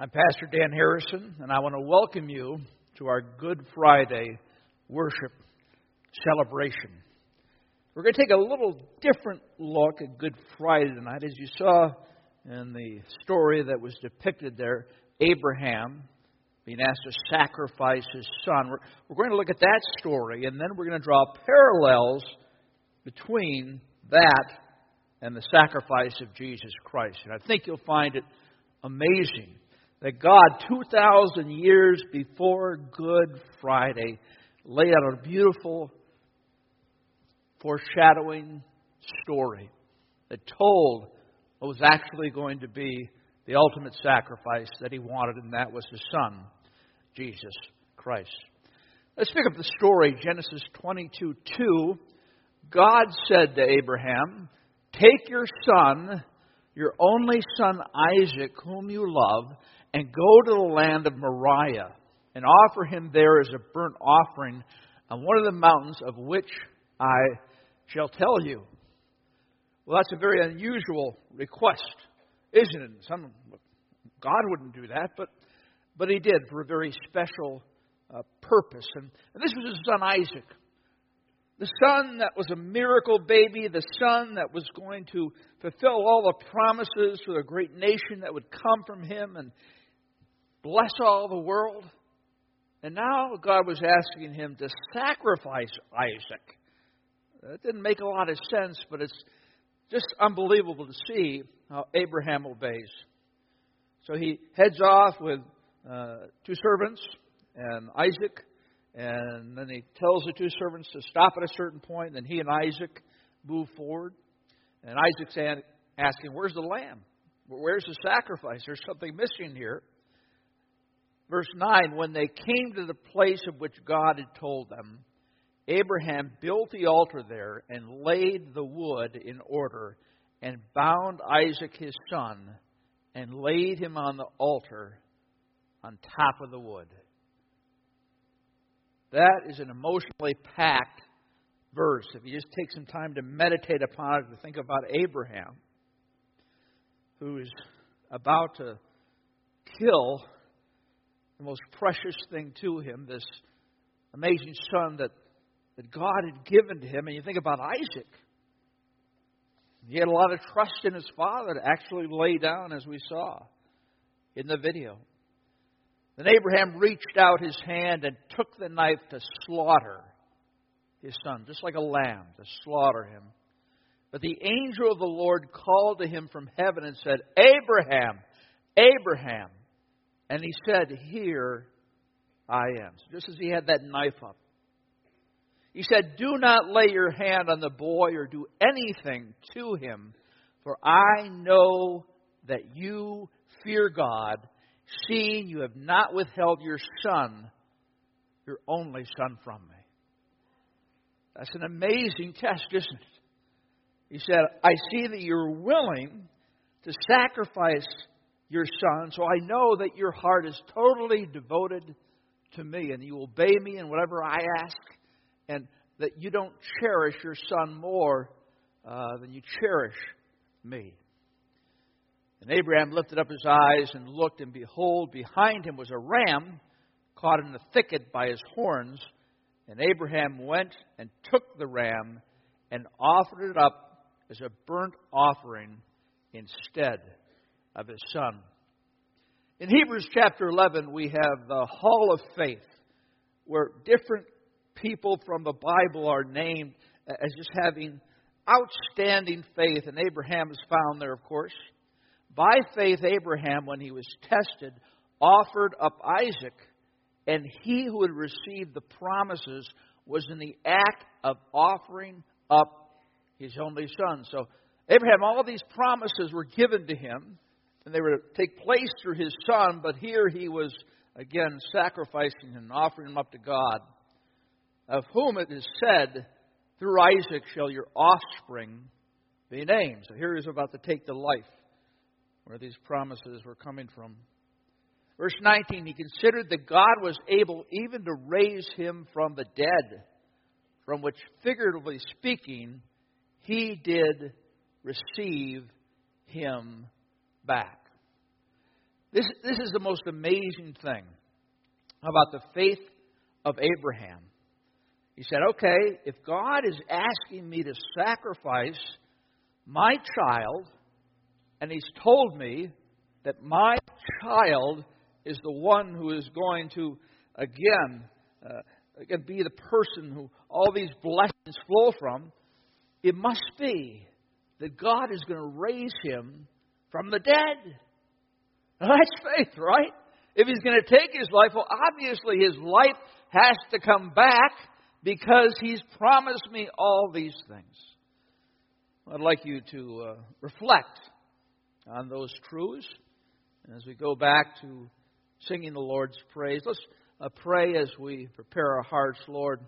I'm Pastor Dan Harrison, and I want to welcome you to our Good Friday worship celebration. We're going to take a little different look at Good Friday tonight. As you saw in the story that was depicted there, Abraham being asked to sacrifice his son. We're, going to look at that story, and then we're going to draw parallels between that and the sacrifice of Jesus Christ. And I think you'll find it amazing that God, 2,000 years before Good Friday, laid out a beautiful foreshadowing story that told what was actually going to be the ultimate sacrifice that he wanted, and that was his son, Jesus Christ. Let's pick up the story, Genesis 22 2. God said to Abraham, Take your son, your only son Isaac, whom you love, and go to the land of Moriah and offer him there as a burnt offering on one of the mountains of which I shall tell you. Well, that's a very unusual request, isn't it? Some, God wouldn't do that, but, but he did for a very special uh, purpose. And, and this was his son Isaac. The son that was a miracle baby, the son that was going to fulfill all the promises for the great nation that would come from him. And bless all the world. And now God was asking him to sacrifice Isaac. That didn't make a lot of sense, but it's just unbelievable to see how Abraham obeys. So he heads off with uh, two servants and Isaac, and then he tells the two servants to stop at a certain point, and then he and Isaac move forward. And Isaac's asking, Where's the lamb? Where's the sacrifice? There's something missing here. Verse 9 When they came to the place of which God had told them, Abraham built the altar there and laid the wood in order and bound Isaac his son and laid him on the altar on top of the wood. That is an emotionally packed verse. If you just take some time to meditate upon it, to think about Abraham, who is about to kill the most precious thing to him, this amazing son that, that God had given to him. And you think about Isaac. He had a lot of trust in his father to actually lay down, as we saw in the video. Then Abraham reached out his hand and took the knife to slaughter his son, just like a lamb, to slaughter him. But the angel of the Lord called to him from heaven and said, Abraham, Abraham. And he said, Here I am. Just as he had that knife up, he said, Do not lay your hand on the boy or do anything to him, for I know that you fear God, seeing you have not withheld your son, your only son, from me. That's an amazing test, isn't it? He said, I see that you're willing to sacrifice your son. So I know that your heart is totally devoted to me and you obey me in whatever I ask, and that you don't cherish your son more uh, than you cherish me. And Abraham lifted up his eyes and looked, and behold, behind him was a ram caught in the thicket by his horns. And Abraham went and took the ram and offered it up as a burnt offering instead of his son. In Hebrews chapter 11, we have the Hall of Faith, where different people from the Bible are named as just having outstanding faith, and Abraham is found there, of course. By faith, Abraham, when he was tested, offered up Isaac, and he who had received the promises was in the act of offering up his only son. So, Abraham, all these promises were given to him and they were to take place through his son, but here he was again sacrificing and offering him up to God, of whom it is said, Through Isaac shall your offspring be named. So here he's about to take the life where these promises were coming from. Verse 19, he considered that God was able even to raise him from the dead, from which, figuratively speaking, he did receive him back. This, this is the most amazing thing about the faith of Abraham. He said, okay, if God is asking me to sacrifice my child, and He's told me that my child is the one who is going to, again, uh, again be the person who all these blessings flow from, it must be that God is going to raise him from the dead. That's faith, right? If he's going to take his life, well, obviously his life has to come back because he's promised me all these things. I'd like you to uh, reflect on those truths. And as we go back to singing the Lord's praise, let's uh, pray as we prepare our hearts, Lord.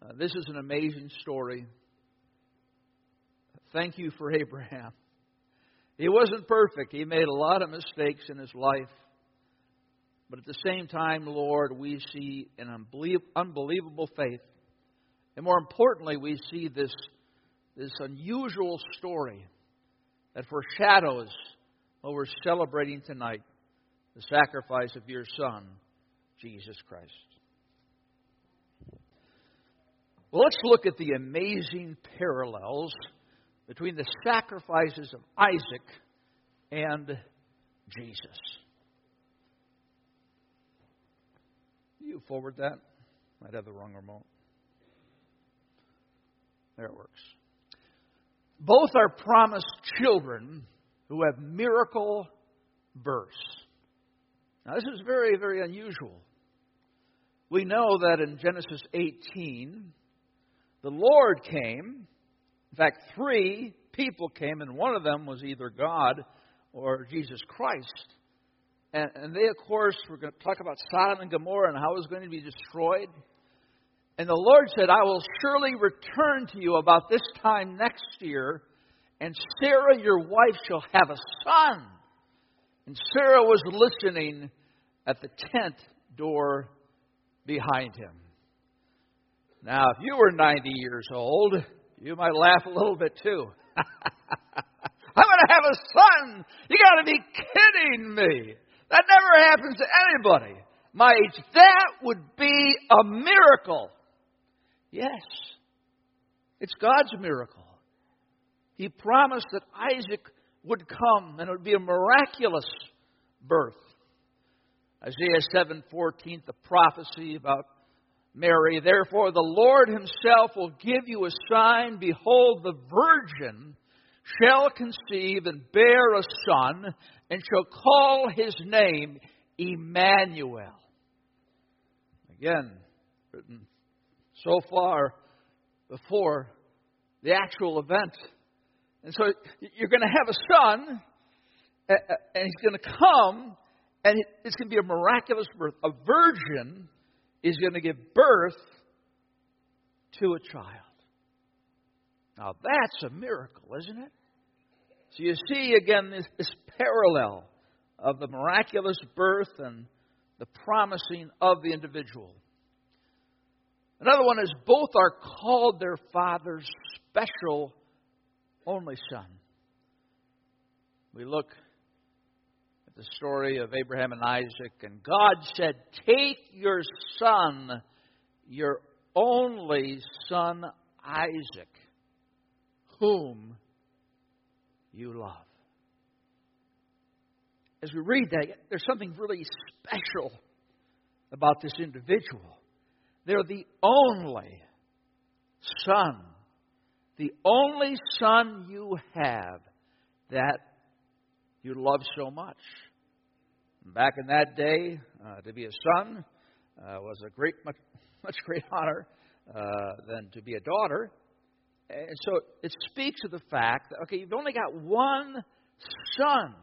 Uh, this is an amazing story. Thank you for Abraham. He wasn't perfect. He made a lot of mistakes in his life. But at the same time, Lord, we see an unbelievable faith. And more importantly, we see this, this unusual story that foreshadows what we're celebrating tonight the sacrifice of your Son, Jesus Christ. Well, let's look at the amazing parallels between the sacrifices of Isaac and Jesus. You forward that? Might have the wrong remote. There it works. Both are promised children who have miracle births. Now, this is very, very unusual. We know that in Genesis 18, the Lord came in fact, three people came, and one of them was either God or Jesus Christ. And, and they, of course, were going to talk about Sodom and Gomorrah and how it was going to be destroyed. And the Lord said, I will surely return to you about this time next year, and Sarah, your wife, shall have a son. And Sarah was listening at the tent door behind him. Now, if you were 90 years old, you might laugh a little bit too. I'm going to have a son. You got to be kidding me. That never happens to anybody my age. That would be a miracle. Yes, it's God's miracle. He promised that Isaac would come and it would be a miraculous birth. Isaiah 7:14, the prophecy about Mary, Therefore, the Lord himself will give you a sign. Behold, the virgin shall conceive and bear a son, and shall call his name Emmanuel. Again, written so far before the actual event. And so you're going to have a son, and he's going to come, and it's going to be a miraculous birth. A virgin is going to give birth to a child. Now that's a miracle, isn't it? So you see again this, this parallel of the miraculous birth and the promising of the individual. Another one is both are called their father's special only son. We look the story of Abraham and Isaac, and God said, Take your son, your only son Isaac, whom you love. As we read that, there's something really special about this individual. They're the only son, the only son you have that you love so much. Back in that day, uh, to be a son uh, was a great, much, much great honor uh, than to be a daughter. And so it speaks of the fact that, okay, you've only got one son.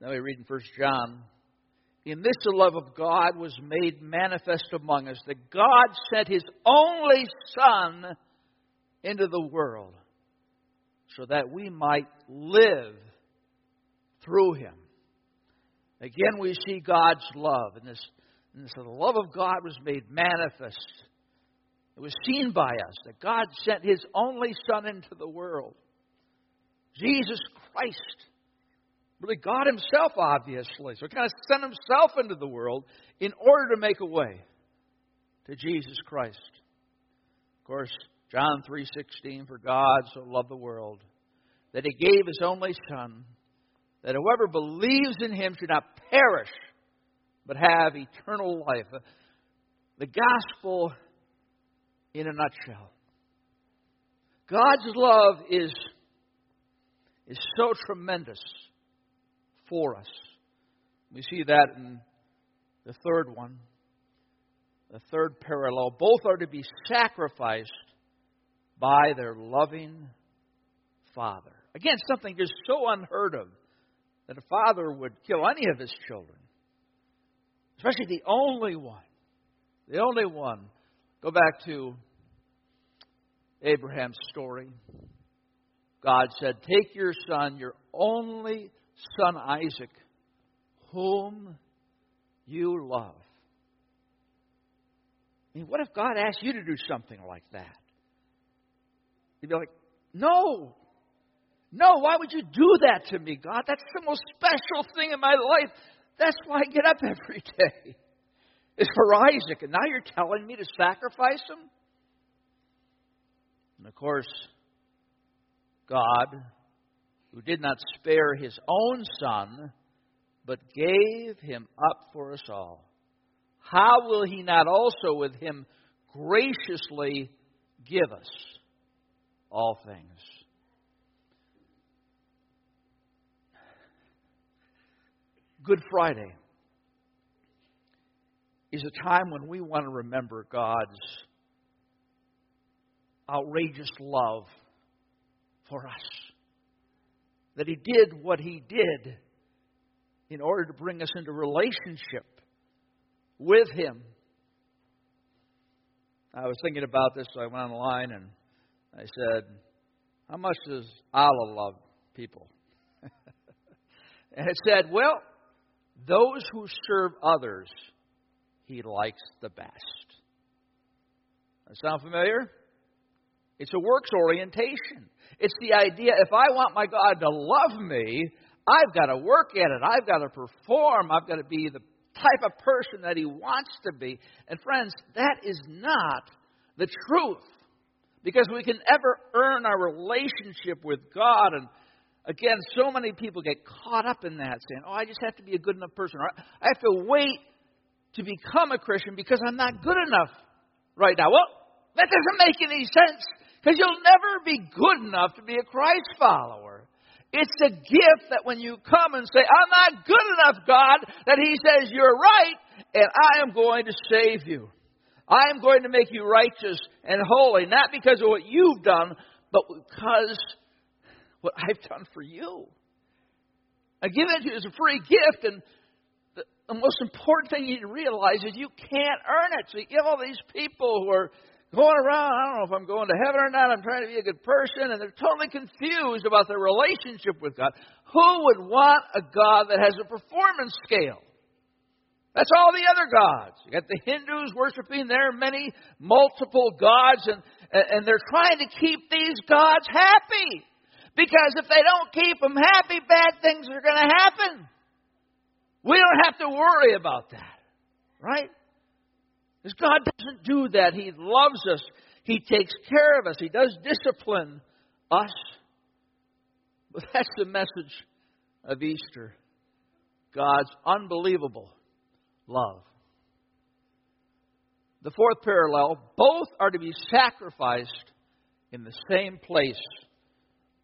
Now we read in 1 John. In this the love of God was made manifest among us, that God sent his only Son into the world so that we might live through him. Again, we see God's love. And this, and so the love of God was made manifest. It was seen by us that God sent his only Son into the world. Jesus Christ Really, God Himself, obviously. So He kind of sent Himself into the world in order to make a way to Jesus Christ. Of course, John 3:16 for God so loved the world that he gave his only son that whoever believes in him should not perish but have eternal life. The gospel in a nutshell. God's love is, is so tremendous for us. We see that in the third one, the third parallel. Both are to be sacrificed by their loving Father. Again, something just so unheard of that a father would kill any of his children, especially the only one. The only one. Go back to Abraham's story. God said, Take your son, your only son Isaac, whom you love. I mean, what if God asked you to do something like that? You'd be like, No. No, why would you do that to me, God? That's the most special thing in my life. That's why I get up every day. It's for Isaac, and now you're telling me to sacrifice him? And of course, God, who did not spare his own son, but gave him up for us all, how will he not also with him graciously give us all things? Good Friday is a time when we want to remember God's outrageous love for us. That He did what He did in order to bring us into relationship with Him. I was thinking about this, so I went online and I said, How much does Allah love people? and it said, Well, those who serve others, He likes the best. That sound familiar? It's a works orientation. It's the idea if I want my God to love me, I've got to work at it. I've got to perform. I've got to be the type of person that He wants to be. And friends, that is not the truth. Because we can ever earn our relationship with God. And again, so many people get caught up in that, saying, oh, I just have to be a good enough person. Or I have to wait to become a Christian because I'm not good enough right now. Well, that doesn't make any sense. Because you'll never be good enough to be a Christ follower. It's a gift that when you come and say, I'm not good enough, God, that He says, You're right, and I am going to save you. I am going to make you righteous and holy, not because of what you've done, but because what I've done for you. I give it to you as a free gift, and the, the most important thing you need to realize is you can't earn it. So you have all these people who are going around, I don't know if I'm going to heaven or not, I'm trying to be a good person, and they're totally confused about their relationship with God. Who would want a God that has a performance scale? That's all the other gods. You got the Hindus worshiping their many multiple gods, and, and they're trying to keep these gods happy. Because if they don't keep them happy, bad things are going to happen. We don't have to worry about that. Right? Because God doesn't do that. He loves us. He takes care of us. He does discipline us. But that's the message of Easter God's unbelievable love. The fourth parallel both are to be sacrificed in the same place,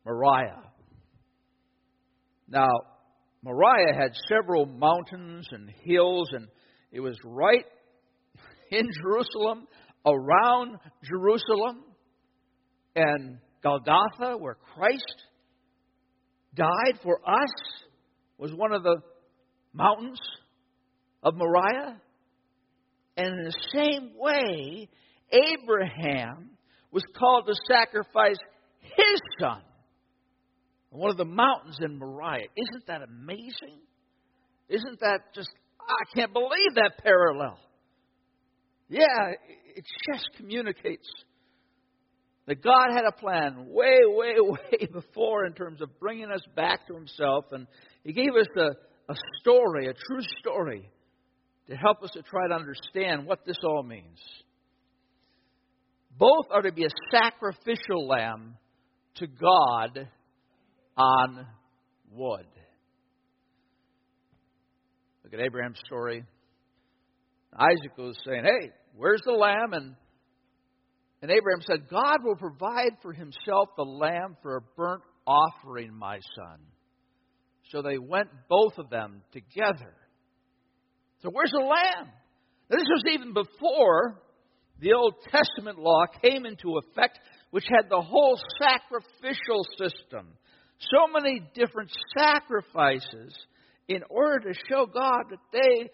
Moriah. Now, Moriah had several mountains and hills, and it was right in Jerusalem, around Jerusalem, and Golgotha, where Christ died for us, was one of the mountains of Moriah. And in the same way, Abraham was called to sacrifice his son on one of the mountains in Moriah. Isn't that amazing? Isn't that just, I can't believe that parallel. Yeah, it just communicates that God had a plan way, way, way before in terms of bringing us back to Himself. And He gave us a, a story, a true story, to help us to try to understand what this all means. Both are to be a sacrificial lamb to God on wood. Look at Abraham's story. Isaac was saying, Hey, where's the lamb? And, and Abraham said, God will provide for himself the lamb for a burnt offering, my son. So they went, both of them, together. So where's the lamb? Now, this was even before the Old Testament law came into effect, which had the whole sacrificial system. So many different sacrifices in order to show God that they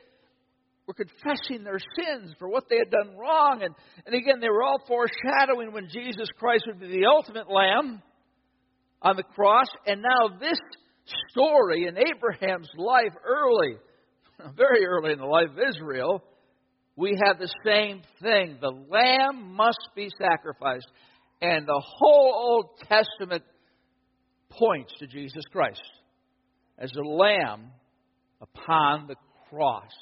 were confessing their sins for what they had done wrong. And, and again, they were all foreshadowing when Jesus Christ would be the ultimate lamb on the cross. And now, this story in Abraham's life, early, very early in the life of Israel, we have the same thing. The lamb must be sacrificed. And the whole Old Testament points to Jesus Christ as the lamb upon the cross.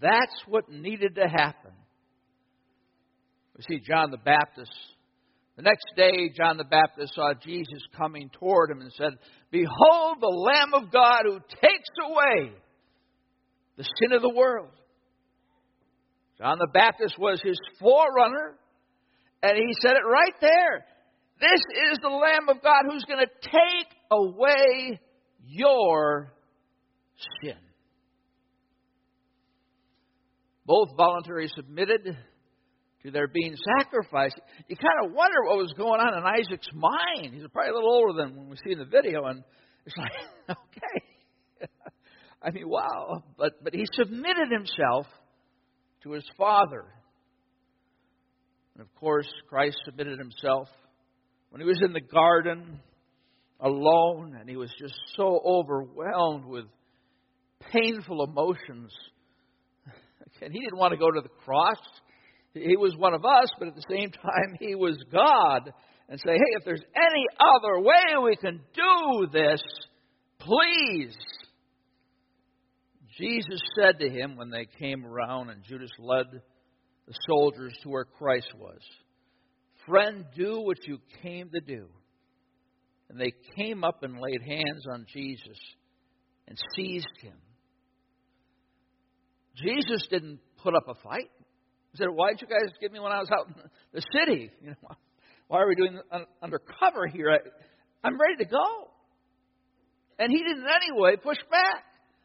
That's what needed to happen. We see John the Baptist. The next day, John the Baptist saw Jesus coming toward him and said, Behold the Lamb of God who takes away the sin of the world. John the Baptist was his forerunner, and he said it right there. This is the Lamb of God who's going to take away your sin. Both voluntarily submitted to their being sacrificed. You kind of wonder what was going on in Isaac's mind. He's probably a little older than when we see in the video, and it's like, okay. I mean, wow. But, but he submitted himself to his Father. And of course, Christ submitted himself when he was in the garden alone and he was just so overwhelmed with painful emotions. And he didn't want to go to the cross. He was one of us, but at the same time, he was God. And say, hey, if there's any other way we can do this, please. Jesus said to him when they came around and Judas led the soldiers to where Christ was, Friend, do what you came to do. And they came up and laid hands on Jesus and seized him. Jesus didn't put up a fight. He said, Why did you guys get me when I was out in the city? You know, why are we doing undercover here? I, I'm ready to go. And he didn't anyway push back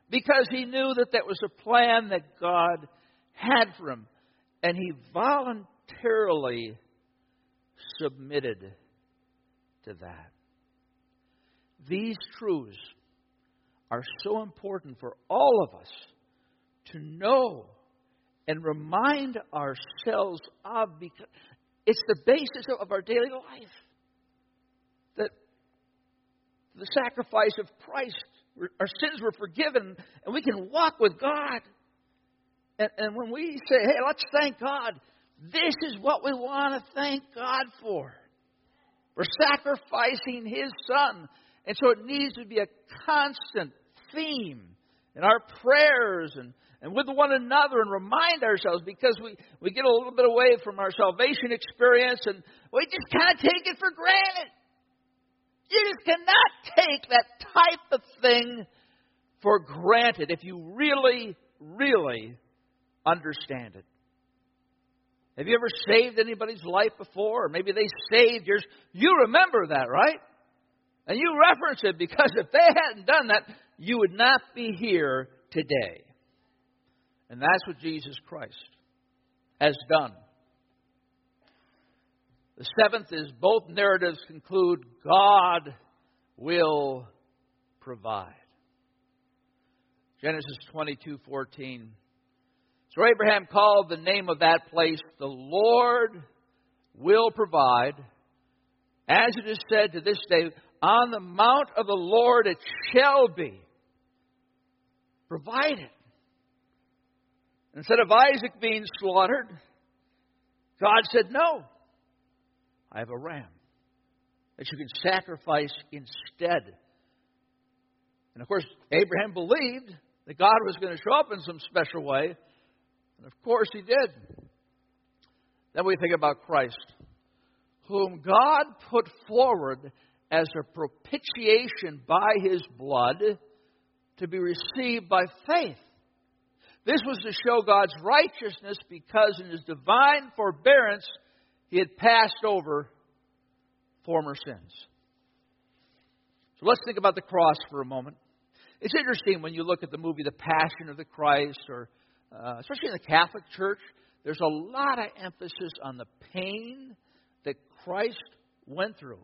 because he knew that that was a plan that God had for him. And he voluntarily submitted to that. These truths are so important for all of us to know and remind ourselves of because it's the basis of our daily life. That the sacrifice of Christ, our sins were forgiven, and we can walk with God. And, and when we say, hey, let's thank God, this is what we want to thank God for. We're sacrificing His Son. And so it needs to be a constant theme in our prayers and, and with one another and remind ourselves because we, we get a little bit away from our salvation experience and we just kind of take it for granted. You just cannot take that type of thing for granted if you really, really understand it. Have you ever saved anybody's life before? Or maybe they saved yours. You remember that, right? And you reference it because if they hadn't done that, you would not be here today. And that's what Jesus Christ has done. The seventh is both narratives conclude God will provide. Genesis 22:14 so Abraham called the name of that place, The Lord will provide. As it is said to this day, On the mount of the Lord it shall be provided. Instead of Isaac being slaughtered, God said, No. I have a ram that you can sacrifice instead. And of course, Abraham believed that God was going to show up in some special way. And of course, he did. Then we think about Christ, whom God put forward as a propitiation by his blood to be received by faith. This was to show God's righteousness because in his divine forbearance he had passed over former sins. So let's think about the cross for a moment. It's interesting when you look at the movie The Passion of the Christ, or uh, especially in the Catholic Church, there's a lot of emphasis on the pain that Christ went through.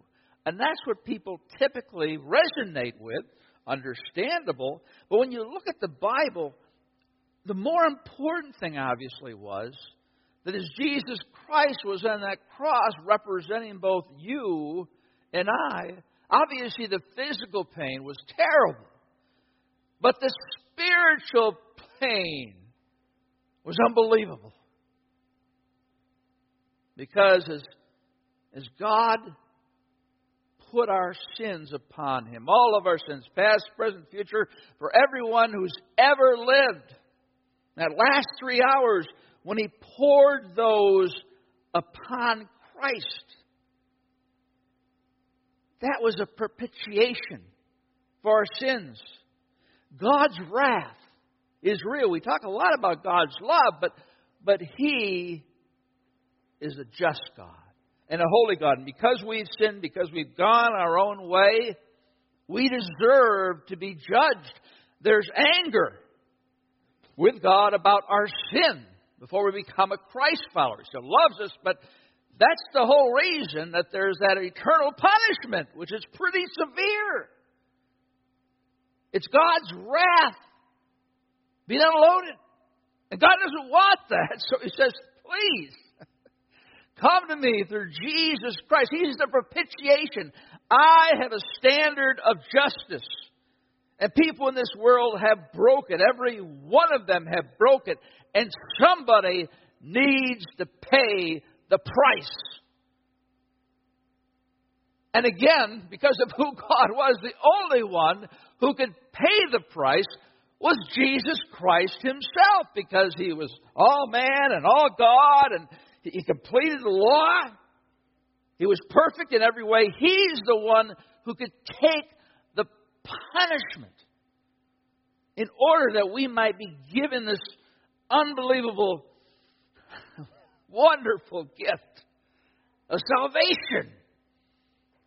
And that's what people typically resonate with, understandable. But when you look at the Bible, the more important thing obviously was that as Jesus Christ was on that cross representing both you and I, obviously the physical pain was terrible. But the spiritual pain was unbelievable. Because as, as God put our sins upon him, all of our sins, past, present, future, for everyone who's ever lived, that last three hours when he poured those upon Christ, that was a propitiation for our sins. God's wrath is real. We talk a lot about God's love, but, but He is a just God and a holy God. And because we've sinned, because we've gone our own way, we deserve to be judged. There's anger with God about our sin before we become a Christ follower. He still loves us, but that's the whole reason that there's that eternal punishment, which is pretty severe. It's God's wrath being unloaded. And God doesn't want that. So He says, please, come to me through Jesus Christ. He's the propitiation. I have a standard of justice. And people in this world have broken. Every one of them have broken. And somebody needs to pay the price. And again, because of who God was, the only one who could pay the price was Jesus Christ himself because he was all man and all God and he completed the law. He was perfect in every way. He's the one who could take the punishment in order that we might be given this unbelievable, wonderful gift of salvation.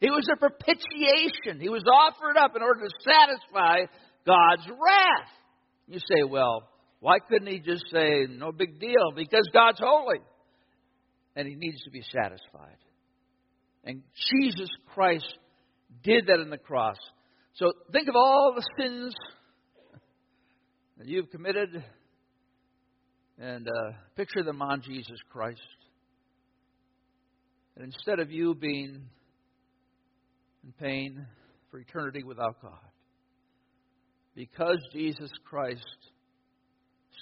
He was a propitiation. He was offered up in order to satisfy God's wrath. You say, well, why couldn't he just say, no big deal? Because God's holy. And he needs to be satisfied. And Jesus Christ did that in the cross. So think of all the sins that you've committed and uh, picture them on Jesus Christ. And instead of you being in pain for eternity without God, because Jesus Christ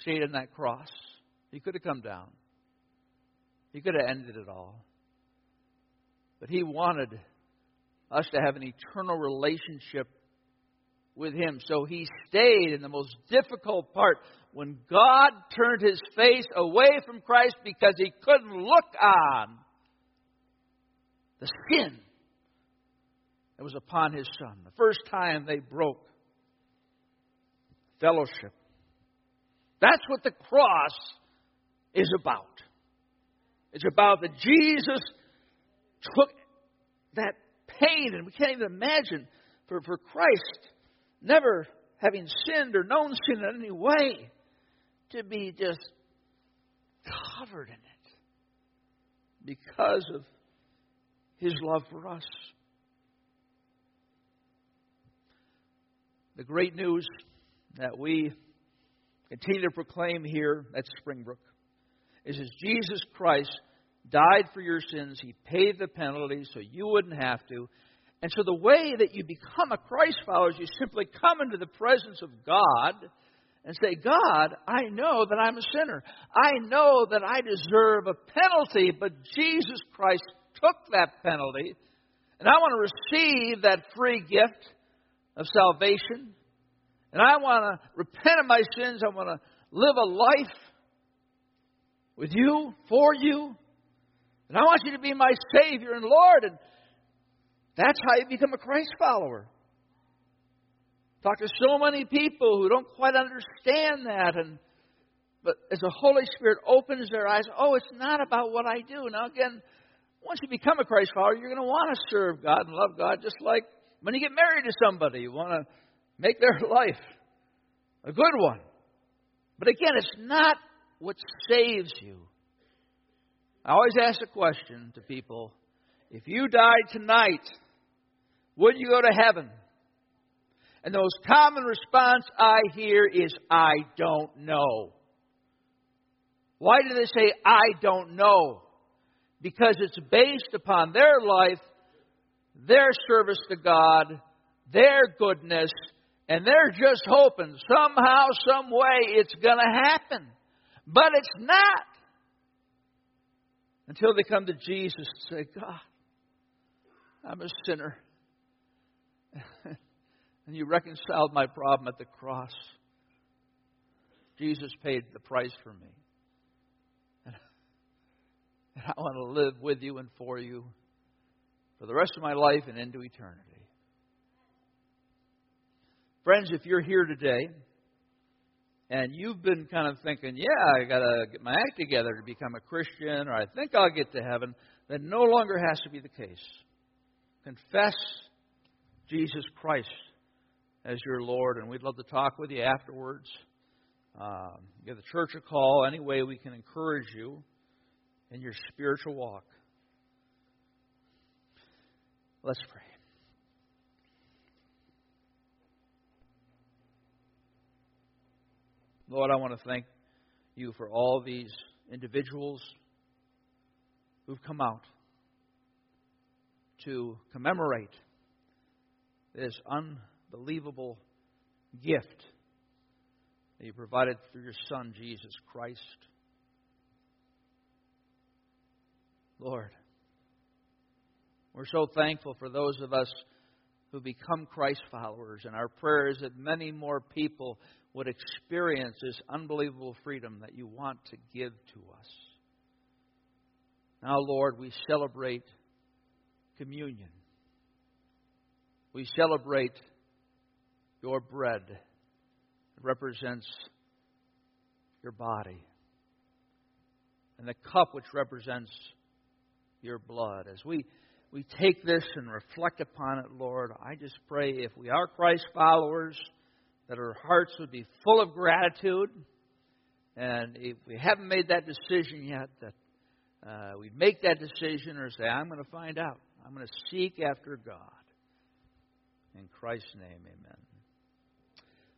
stayed on that cross, He could have come down. He could have ended it all. But He wanted us to have an eternal relationship with Him. So He stayed in the most difficult part when God turned His face away from Christ because He couldn't look on the sin that was upon His Son. The first time they broke fellowship. That's what the cross is about. It's about that Jesus took that pain, and we can't even imagine for, for Christ never having sinned or known sin in any way to be just covered in it because of his love for us. The great news that we continue to proclaim here at Springbrook is as Jesus Christ died for your sins, He paid the penalty so you wouldn't have to. And so the way that you become a Christ follower is you simply come into the presence of God and say, God, I know that I'm a sinner. I know that I deserve a penalty, but Jesus Christ took that penalty, and I want to receive that free gift of salvation, and I want to repent of my sins. I want to live a life with you, for you, and I want you to be my Savior and Lord. And that's how you become a Christ follower. Talk to so many people who don't quite understand that, and but as the Holy Spirit opens their eyes, oh, it's not about what I do. Now again, once you become a Christ follower, you're going to want to serve God and love God, just like when you get married to somebody, you want to make their life a good one. But again, it's not what saves you. I always ask the question to people if you died tonight, would you go to heaven? And the most common response I hear is, I don't know. Why do they say, I don't know? Because it's based upon their life, their service to God, their goodness, and they're just hoping somehow, some way it's going to happen. But it's not. Until they come to Jesus and say, God, I'm a sinner. and you reconciled my problem at the cross. Jesus paid the price for me. And, I want to live with you and for you for the rest of my life and into eternity. Friends, if you're here today and you've been kind of thinking, yeah, I got to get my act together to become a Christian, or I think I'll get to heaven, that no longer has to be the case. Confess Jesus Christ as your Lord, and we'd love to talk with you afterwards. Um, give the church a call. Any way we can encourage you in your spiritual walk. Let's pray. Lord, I want to thank you for all these individuals who've come out to commemorate this unbelievable gift that you provided through your Son, Jesus Christ. Lord, we're so thankful for those of us who become Christ followers, and our prayer is that many more people would experience this unbelievable freedom that you want to give to us. Now, Lord, we celebrate communion. We celebrate your bread. It represents your body. And the cup, which represents your blood. As we, we take this and reflect upon it, Lord, I just pray if we are Christ followers, that our hearts would be full of gratitude. And if we haven't made that decision yet, that uh, we make that decision or say, I'm going to find out. I'm going to seek after God. In Christ's name, amen.